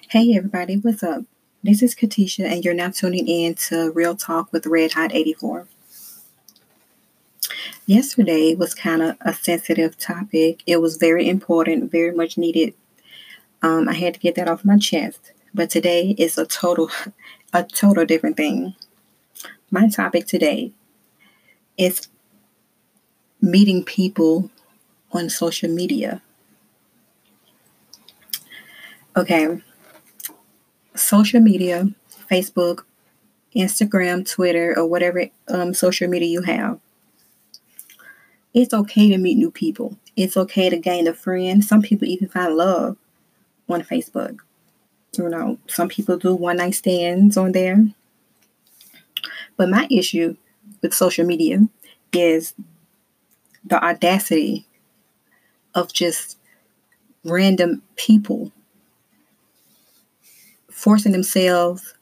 Hey everybody, what's up? This is Katesha, and you're now tuning in to Real Talk with Red Hot 84. Yesterday was kind of a sensitive topic. It was very important, very much needed. Um, I had to get that off my chest. But today is a total, a total different thing. My topic today is meeting people on social media. Okay, social media, Facebook, Instagram, Twitter, or whatever um, social media you have. It's okay to meet new people. It's okay to gain a friend. Some people even find love on Facebook. You know, some people do one night stands on there. But my issue with social media is the audacity of just random people forcing themselves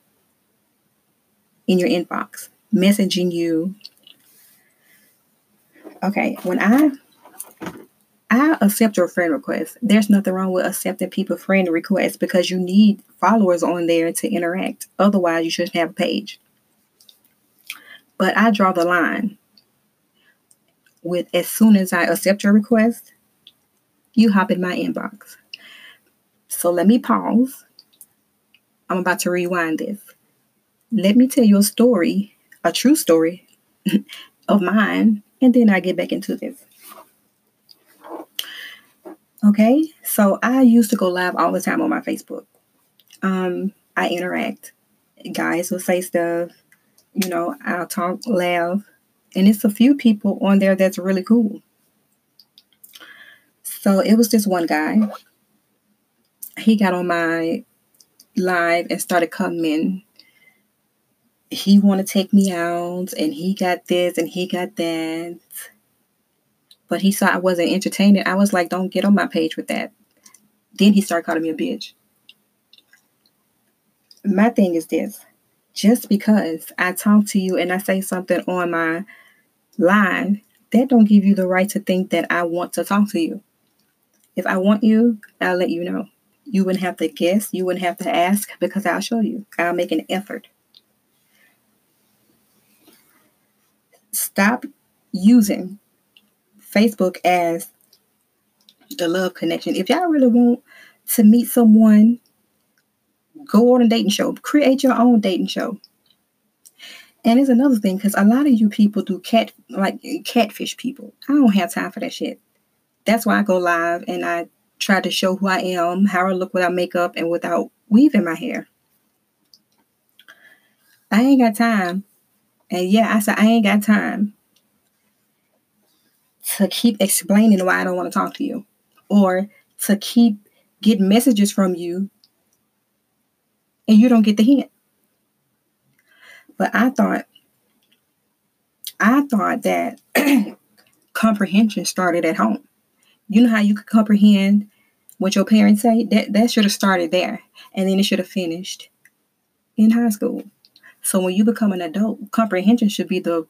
in your inbox, messaging you. Okay, when I I accept your friend request. There's nothing wrong with accepting people friend requests because you need followers on there to interact. Otherwise, you shouldn't have a page. But I draw the line with as soon as I accept your request, you hop in my inbox. So let me pause I'm about to rewind this. Let me tell you a story, a true story of mine, and then I get back into this. Okay, so I used to go live all the time on my Facebook. Um, I interact. Guys will say stuff, you know, I'll talk, laugh, and it's a few people on there that's really cool. So it was this one guy. He got on my live and started coming. He want to take me out, and he got this, and he got that. But he saw I wasn't entertaining. I was like, "Don't get on my page with that." Then he started calling me a bitch. My thing is this: just because I talk to you and I say something on my live, that don't give you the right to think that I want to talk to you. If I want you, I'll let you know. You wouldn't have to guess, you wouldn't have to ask because I'll show you. I'll make an effort. Stop using Facebook as the love connection. If y'all really want to meet someone, go on a dating show. Create your own dating show. And it's another thing because a lot of you people do cat like catfish people. I don't have time for that shit. That's why I go live and I try to show who I am, how I look without makeup and without weaving my hair. I ain't got time. And yeah, I said I ain't got time to keep explaining why I don't want to talk to you or to keep getting messages from you and you don't get the hint. But I thought I thought that comprehension started at home. You know how you could comprehend what your parents say? That that should have started there. And then it should have finished in high school. So when you become an adult, comprehension should be the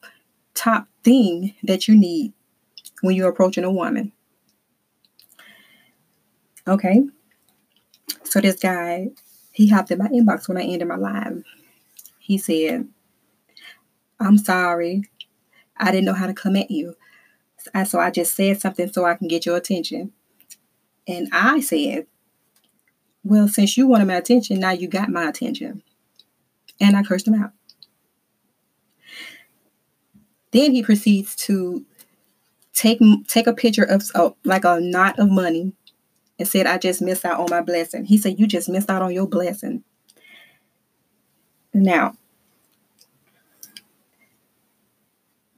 top thing that you need when you're approaching a woman. Okay. So this guy, he hopped in my inbox when I ended my live. He said, I'm sorry. I didn't know how to come at you. So I just said something so I can get your attention. And I said, Well, since you wanted my attention, now you got my attention. And I cursed him out. Then he proceeds to take take a picture of oh, like a knot of money and said, I just missed out on my blessing. He said, You just missed out on your blessing. Now,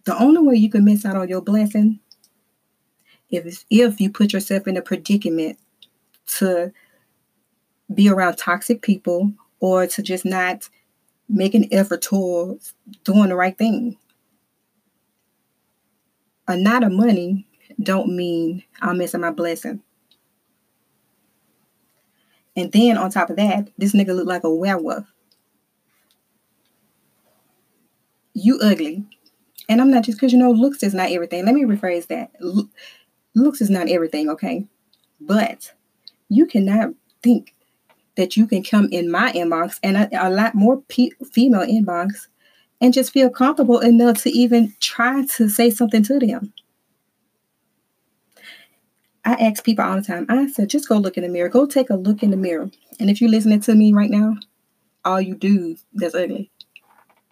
The only way you can miss out on your blessing if if you put yourself in a predicament to be around toxic people or to just not make an effort towards doing the right thing. A knot of money don't mean I'm missing my blessing. And then on top of that, this nigga look like a werewolf. You ugly. And I'm not just because you know looks is not everything. Let me rephrase that. Looks is not everything, okay? But you cannot think that you can come in my inbox and a, a lot more pe- female inbox and just feel comfortable enough to even try to say something to them. I ask people all the time, I said, just go look in the mirror. Go take a look in the mirror. And if you're listening to me right now, all you do that's ugly,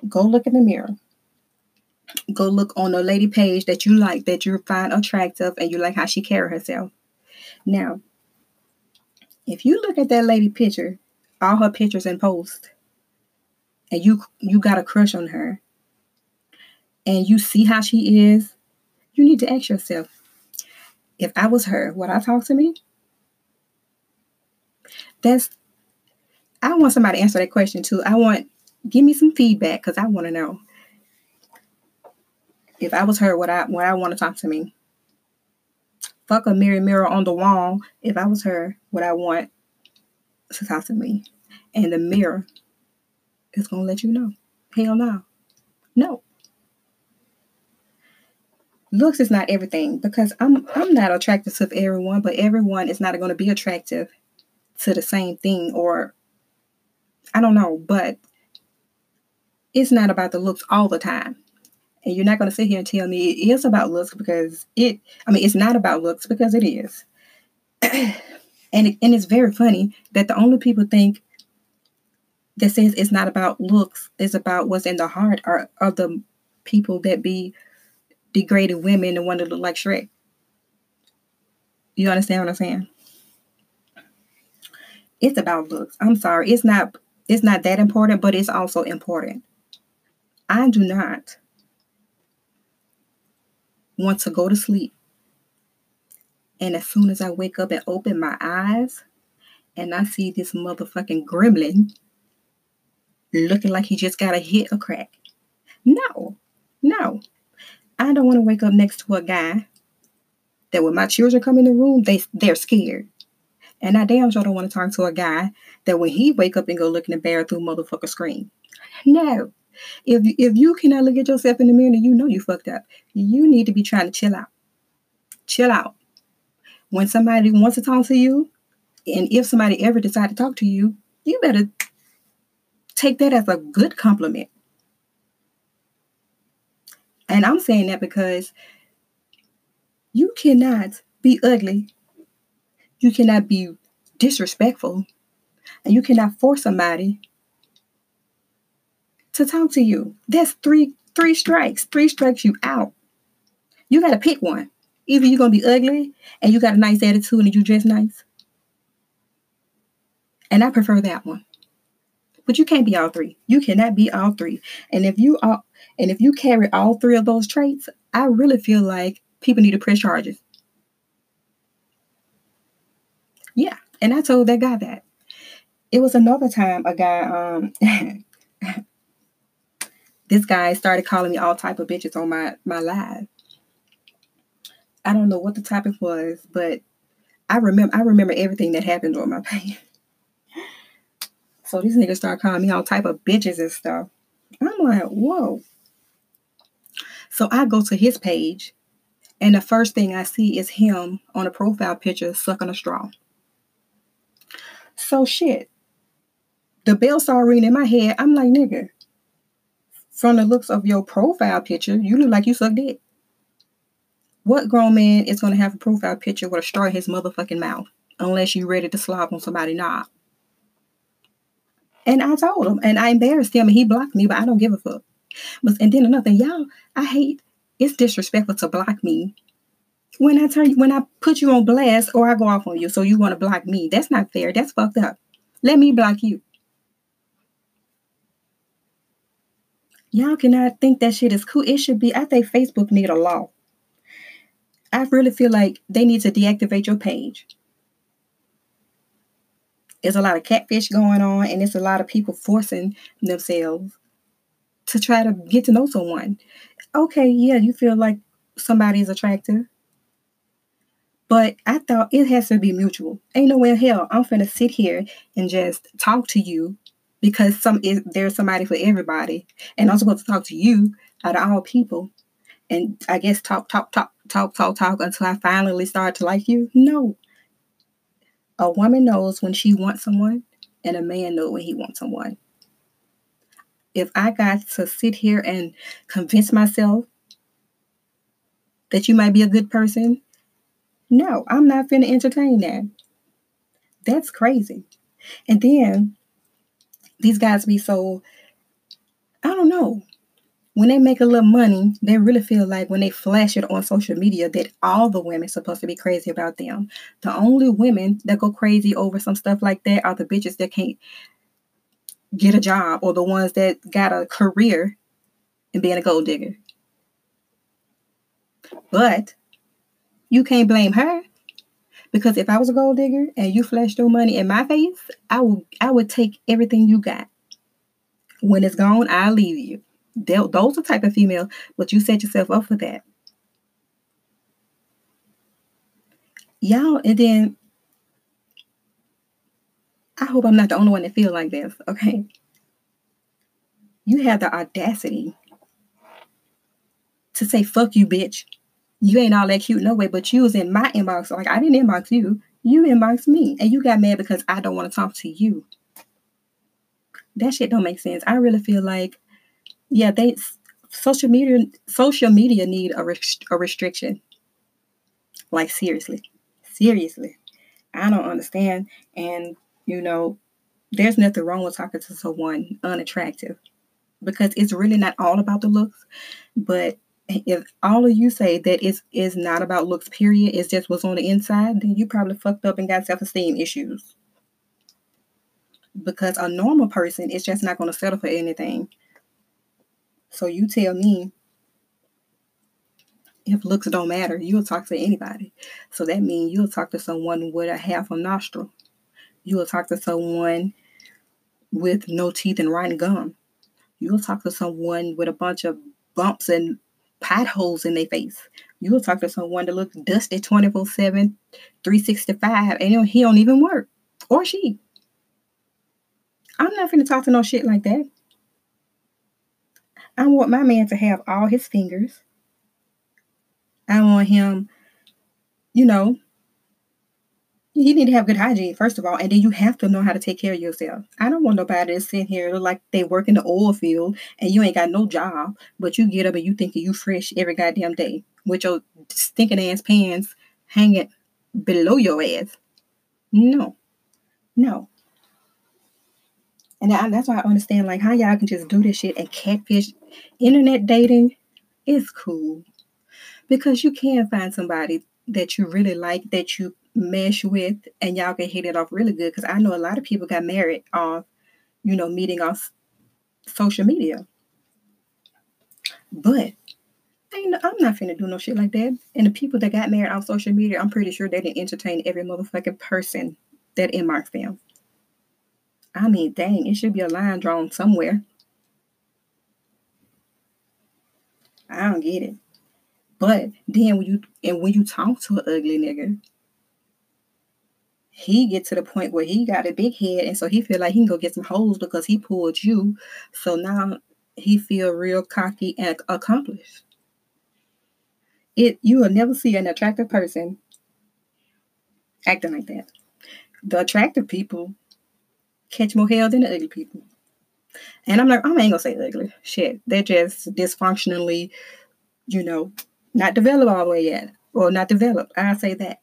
go look in the mirror. Go look on the lady page that you like, that you find attractive, and you like how she carry herself. Now, if you look at that lady picture, all her pictures and posts, and you you got a crush on her, and you see how she is, you need to ask yourself, if I was her, would I talk to me? That's I want somebody to answer that question too. I want give me some feedback because I want to know. If I was her, would I would I want to talk to me? Fuck a mirror mirror on the wall. If I was her, would I want to talk to me? And the mirror is gonna let you know. Hell no. No looks is not everything because I'm I'm not attractive to everyone, but everyone is not to be attractive to the same thing or I don't know, but it's not about the looks all the time. And you're not going to sit here and tell me it is about looks because it I mean it's not about looks because it is. and it, and it's very funny that the only people think that says it's not about looks, it's about what's in the heart are, are the people that be degraded women and want to look like Shrek. You understand what I'm saying? It's about looks. I'm sorry. It's not it's not that important, but it's also important. I do not want to go to sleep. And as soon as I wake up and open my eyes and I see this motherfucking gremlin looking like he just got a hit a crack. No, no. I don't want to wake up next to a guy that when my children come in the room, they they're scared. And I damn sure don't want to talk to a guy that when he wake up and go look in the bathroom, motherfucker scream. No. If if you cannot look at yourself in the mirror you know you fucked up, you need to be trying to chill out. Chill out. When somebody wants to talk to you, and if somebody ever decide to talk to you, you better take that as a good compliment. And I'm saying that because you cannot be ugly. You cannot be disrespectful. And you cannot force somebody to talk to you. That's three three strikes. Three strikes you out. You gotta pick one. Either you're gonna be ugly and you got a nice attitude and you dress nice. And I prefer that one. But you can't be all three. You cannot be all three. And if you are and if you carry all three of those traits, I really feel like people need to press charges. Yeah. And I told that guy that. It was another time a guy, um, this guy started calling me all type of bitches on my, my live. I don't know what the topic was, but I remember I remember everything that happened on my page. So these niggas start calling me all type of bitches and stuff. I'm like, whoa. So I go to his page, and the first thing I see is him on a profile picture sucking a straw. So shit. The bell started ringing in my head. I'm like, nigga, from the looks of your profile picture, you look like you suck dick. What grown man is going to have a profile picture with a straw in his motherfucking mouth unless you ready to slop on somebody's knob? And I told him, and I embarrassed him, and he blocked me, but I don't give a fuck. But and then another thing, y'all, I hate it's disrespectful to block me. When I turn when I put you on blast or I go off on you, so you want to block me. That's not fair. That's fucked up. Let me block you. Y'all cannot think that shit is cool. It should be. I think Facebook need a law. I really feel like they need to deactivate your page. There's a lot of catfish going on, and it's a lot of people forcing themselves to try to get to know someone. Okay, yeah, you feel like somebody is attractive. But I thought it has to be mutual. Ain't no way in hell I'm finna sit here and just talk to you because some is there's somebody for everybody. And I'm supposed to talk to you out of all people. And I guess talk, talk, talk, talk, talk, talk until I finally start to like you. No. A woman knows when she wants someone and a man knows when he wants someone. If I got to sit here and convince myself that you might be a good person, no, I'm not going to entertain that. That's crazy. And then these guys be so, I don't know, when they make a little money, they really feel like when they flash it on social media that all the women supposed to be crazy about them. The only women that go crazy over some stuff like that are the bitches that can't get a job or the ones that got a career in being a gold digger. But you can't blame her because if I was a gold digger and you flashed your money in my face, I would I would take everything you got. When it's gone, I'll leave you. Those are type of female, but you set yourself up for that. Y'all, and then I hope I'm not the only one that feel like this, okay? You have the audacity to say, fuck you, bitch. You ain't all that cute no way, but you was in my inbox. Like, I didn't inbox you. You inboxed me. And you got mad because I don't want to talk to you. That shit don't make sense. I really feel like yeah, they social media social media need a, rest, a restriction. Like seriously, seriously, I don't understand. And you know, there's nothing wrong with talking to someone unattractive because it's really not all about the looks. But if all of you say that it's is not about looks, period, it's just what's on the inside, then you probably fucked up and got self esteem issues. Because a normal person is just not going to settle for anything. So you tell me if looks don't matter, you'll talk to anybody. So that means you'll talk to someone with a half a nostril. You'll talk to someone with no teeth and rotten gum. You'll talk to someone with a bunch of bumps and potholes in their face. You'll talk to someone that looks dusty 24 7, 365, and he don't even work. Or she. I'm not to talk to no shit like that. I want my man to have all his fingers. I want him, you know, you need to have good hygiene, first of all, and then you have to know how to take care of yourself. I don't want nobody to sit here like they work in the oil field and you ain't got no job, but you get up and you thinking you fresh every goddamn day with your stinking ass pants hanging below your ass. No, no. And that's why I understand like how y'all can just do this shit and catfish. Internet dating is cool because you can find somebody that you really like that you mesh with and y'all can hit it off really good. Because I know a lot of people got married off, you know, meeting off social media. But I I'm not finna do no shit like that. And the people that got married off social media, I'm pretty sure they didn't entertain every motherfucking person that inboxed them. I mean, dang, it should be a line drawn somewhere. I don't get it. But then when you and when you talk to an ugly nigga, he get to the point where he got a big head, and so he feel like he can go get some holes because he pulled you. So now he feel real cocky and accomplished. It you will never see an attractive person acting like that. The attractive people catch more hell than the ugly people. And I'm like, I ain't gonna say ugly. Shit. They're just dysfunctionally, you know, not developed all the way yet. Or not developed. I say that.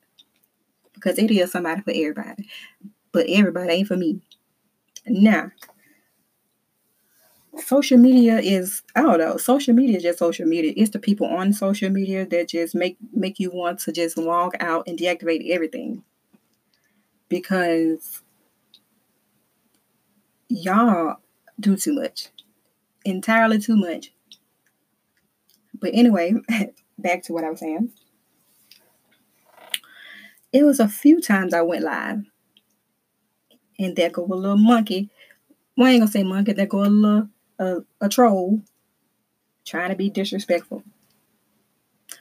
Because it is somebody for everybody. But everybody ain't for me. Now, social media is I don't know. Social media is just social media. It's the people on social media that just make make you want to just log out and deactivate everything. Because y'all do too much. Entirely too much. But anyway, back to what I was saying. It was a few times I went live. And there go a little monkey. Well, I ain't gonna say monkey, there go a little uh, a troll trying to be disrespectful.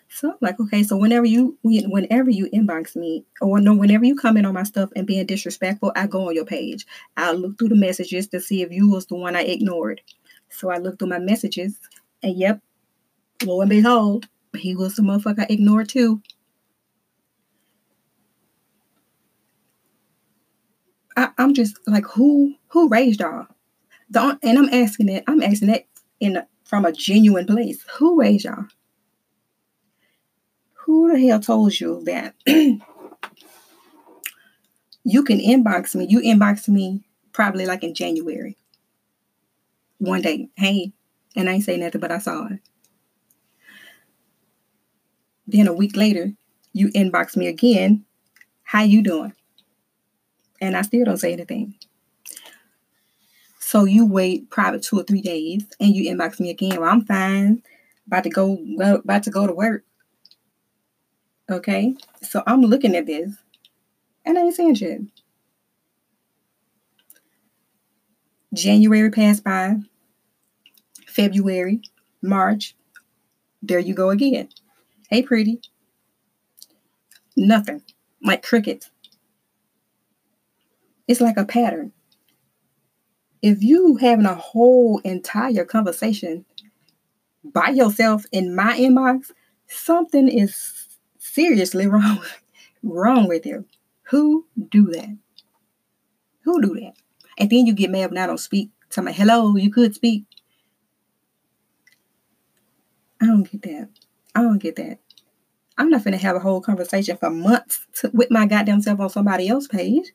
So I'm like, okay, so whenever you whenever you inbox me or no, whenever you comment on my stuff and being disrespectful, I go on your page. I'll look through the messages to see if you was the one I ignored. So I looked through my messages and yep, lo and behold, he was the motherfucker I ignored too. I, am just like, who who raised y'all? The, and I'm asking that. I'm asking that in from a genuine place. Who raised y'all? Who the hell told you that you can inbox me? You inbox me probably like in January. One day, hey, and I ain't say nothing, but I saw it. Then a week later, you inbox me again. How you doing? And I still don't say anything. So you wait probably two or three days and you inbox me again. Well, I'm fine. About to go about to go to work. Okay. So I'm looking at this and I ain't saying shit. January passed by. February, March. There you go again. Hey, pretty. Nothing. Like crickets. It's like a pattern. If you having a whole entire conversation by yourself in my inbox, something is seriously wrong wrong with you. Who do that? Who do that? And then you get mad when I don't speak. Tell me, hello, you could speak. I don't get that. I don't get that. I'm not gonna have a whole conversation for months to, with my goddamn self on somebody else's page.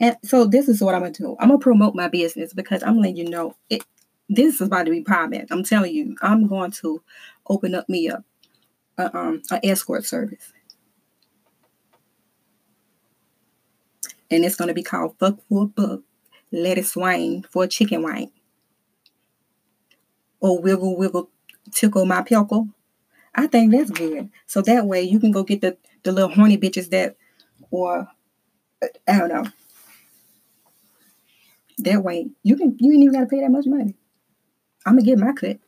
And so this is what I'm gonna do. I'm gonna promote my business because I'm letting you know it. This is about to be private. I'm telling you, I'm going to open up me a, a um an escort service, and it's gonna be called "Fuck for a Buck, Let It Swing for a Chicken Wing," or "Wiggle Wiggle Tickle My Pickle." I think that's good. So that way you can go get the the little horny bitches that, or I don't know that way, you can you ain't even gotta pay that much money. I'm gonna get my cut,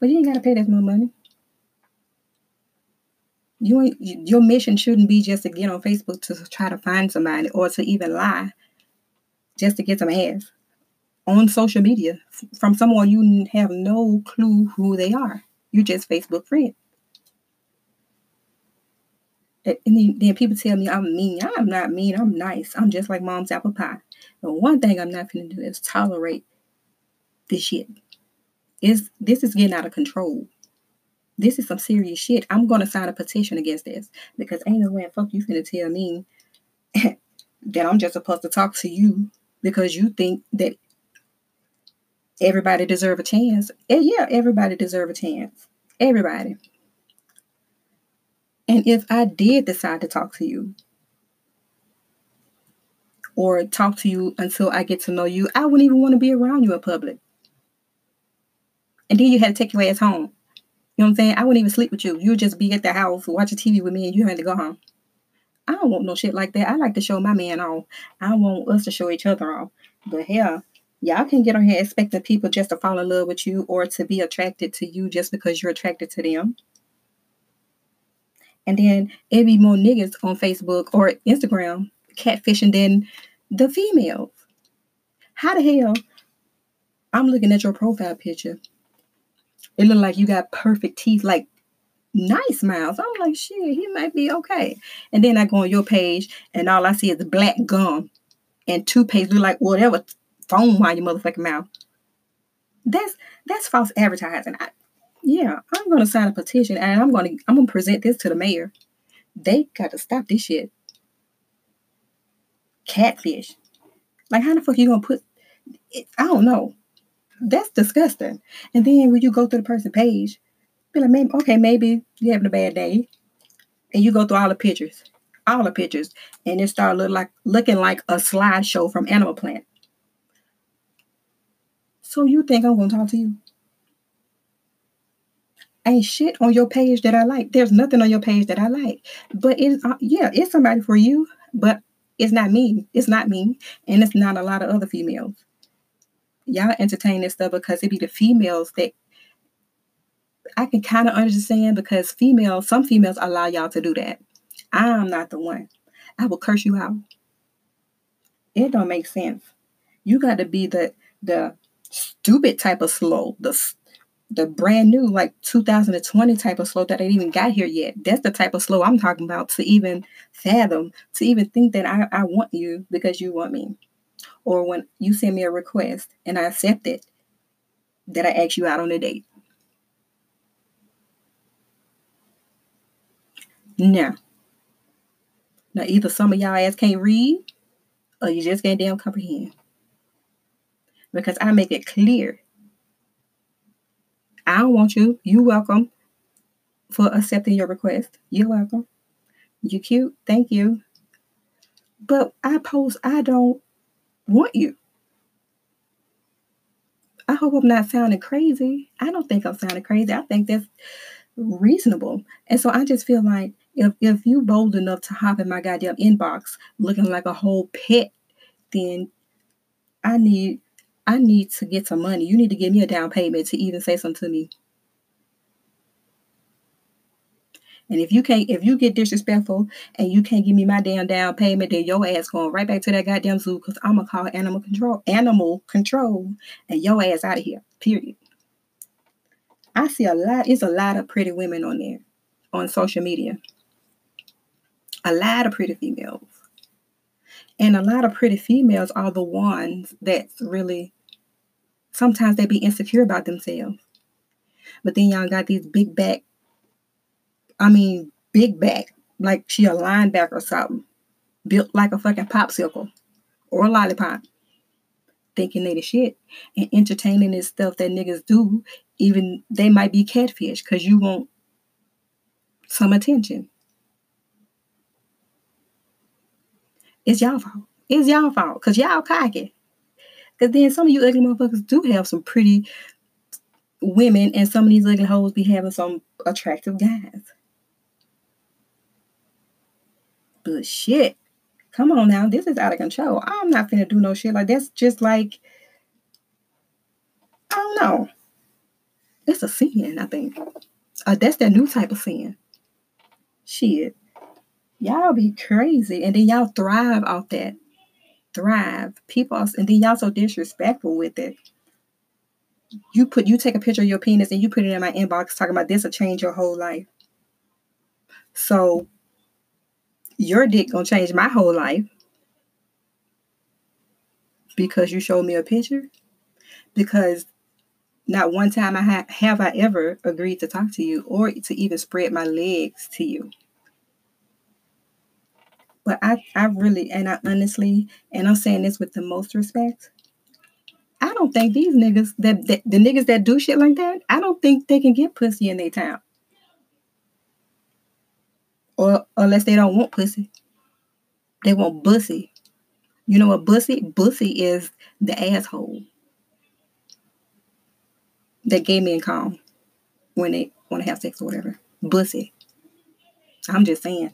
but you ain't gotta pay that much money. You ain't your mission shouldn't be just to get on Facebook to try to find somebody or to even lie, just to get some ass on social media from someone you have no clue who they are. You're just Facebook friend. And then, people tell me I'm mean. I'm not mean. I'm nice. I'm just like mom's apple pie. But one thing I'm not going to do is tolerate this shit. Is this is getting out of control. This is some serious shit. I'm gonna sign a petition against this because ain't no way fuck you finna tell me that I'm just supposed to talk to you because you think that everybody deserve a chance. And yeah, everybody deserve a chance. Everybody. And if I did decide to talk to you, or talk to you until I get to know you, I wouldn't even want to be around you in public. And then you had to take your ass home. You know what I'm saying? I wouldn't even sleep with you. You would just be at the house watching TV with me and you had to go home. I don't want no shit like that. I like to show my man off. I want us to show each other off. But hell, y'all can get on here expecting people just to fall in love with you or to be attracted to you just because you're attracted to them. And then it be more niggas on Facebook or Instagram catfishing than the females. How the hell? I'm looking at your profile picture. It look like you got perfect teeth, like nice smiles. I'm like, shit, he might be okay. And then I go on your page, and all I see is black gum and toothpaste look like whatever foam on your motherfucking mouth. That's that's false advertising. I, yeah, I'm gonna sign a petition and I'm gonna I'm gonna present this to the mayor. They got to stop this shit. Catfish. Like how the fuck you gonna put it, I don't know. That's disgusting. And then when you go through the person page, be like, maybe okay, maybe you're having a bad day. And you go through all the pictures. All the pictures. And it start look like looking like a slideshow from Animal Planet. So you think I'm gonna talk to you? Ain't shit on your page that I like. There's nothing on your page that I like. But it's uh, yeah, it's somebody for you, but it's not me. It's not me, and it's not a lot of other females. Y'all entertain this stuff because it be the females that I can kind of understand because females, some females allow y'all to do that. I'm not the one. I will curse you out. It don't make sense. You got to be the the stupid type of slow, the the brand new, like 2020 type of slow that ain't even got here yet. That's the type of slow I'm talking about to even fathom, to even think that I, I want you because you want me. Or when you send me a request and I accept it, that I ask you out on a date. Now, now either some of y'all ass can't read or you just can't damn comprehend. Because I make it clear I don't want you. You welcome for accepting your request. You're welcome. You cute. Thank you. But I post I don't want you. I hope I'm not sounding crazy. I don't think I'm sounding crazy. I think that's reasonable. And so I just feel like if if you bold enough to hop in my goddamn inbox looking like a whole pet, then I need I need to get some money. You need to give me a down payment to even say something to me. And if you can't, if you get disrespectful and you can't give me my damn down payment, then your ass going right back to that goddamn zoo because I'm gonna call animal control, animal control, and your ass out of here. Period. I see a lot. It's a lot of pretty women on there, on social media. A lot of pretty females. And a lot of pretty females are the ones that's really sometimes they be insecure about themselves. But then y'all got these big back, I mean, big back, like she a linebacker or something, built like a fucking popsicle or a lollipop, thinking they the shit and entertaining this stuff that niggas do, even they might be catfish because you want some attention. It's y'all fault. It's y'all fault because y'all cocky. Because then some of you ugly motherfuckers do have some pretty women, and some of these ugly hoes be having some attractive guys. But shit, come on now, this is out of control. I'm not finna do no shit like that's just like I don't know. It's a sin, I think. Uh, that's that new type of sin. Shit. Y'all be crazy. And then y'all thrive off that. Thrive. People, and then y'all so disrespectful with it. You put you take a picture of your penis and you put it in my inbox talking about this will change your whole life. So your dick gonna change my whole life because you showed me a picture. Because not one time I ha- have I ever agreed to talk to you or to even spread my legs to you. But I, I really, and I honestly, and I'm saying this with the most respect, I don't think these niggas, that, that the niggas that do shit like that, I don't think they can get pussy in their town. Or unless they don't want pussy. They want bussy. You know what bussy? Bussy is the asshole that gay men call when they want to have sex or whatever. Bussy. I'm just saying.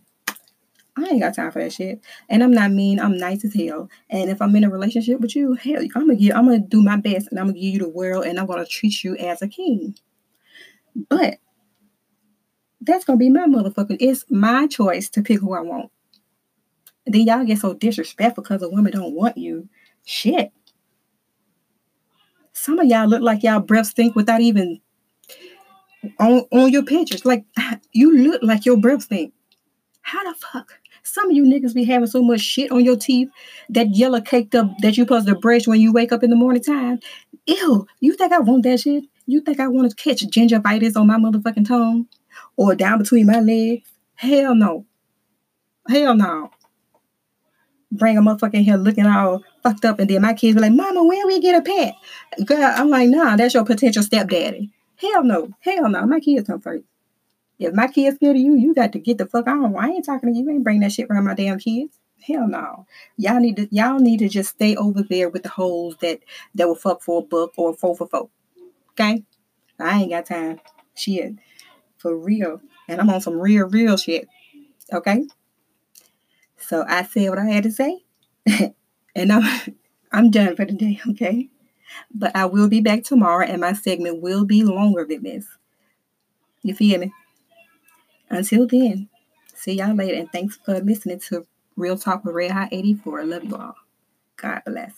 I ain't got time for that shit. And I'm not mean. I'm nice as hell. And if I'm in a relationship with you, hell, I'm gonna give. I'm gonna do my best, and I'm gonna give you the world, and I'm gonna treat you as a king. But that's gonna be my motherfucking. It's my choice to pick who I want. then y'all get so disrespectful because a woman don't want you. Shit. Some of y'all look like y'all breath stink without even on on your pictures. Like you look like your breath stink. How the fuck? Some of you niggas be having so much shit on your teeth that yellow caked up that you supposed to brush when you wake up in the morning time. Ew, you think I want that shit? You think I want to catch gingivitis on my motherfucking tongue or down between my legs? Hell no. Hell no. Bring a motherfucking here looking all fucked up, and then my kids be like, "Mama, when we get a pet?" Girl, I'm like, "Nah, that's your potential stepdaddy." Hell no, hell no. My kids come first. If my kids scared of you, you got to get the fuck on. I ain't talking to you. you ain't bring that shit around my damn kids. Hell no. Y'all need to y'all need to just stay over there with the hoes that that will fuck for a book or four for four. Okay? I ain't got time. Shit. For real. And I'm on some real, real shit. Okay? So I said what I had to say. and I'm I'm done for the day, okay? But I will be back tomorrow and my segment will be longer than this. You feel me? Until then, see y'all later and thanks for listening to Real Talk with Red Hot 84. Love you all. God bless.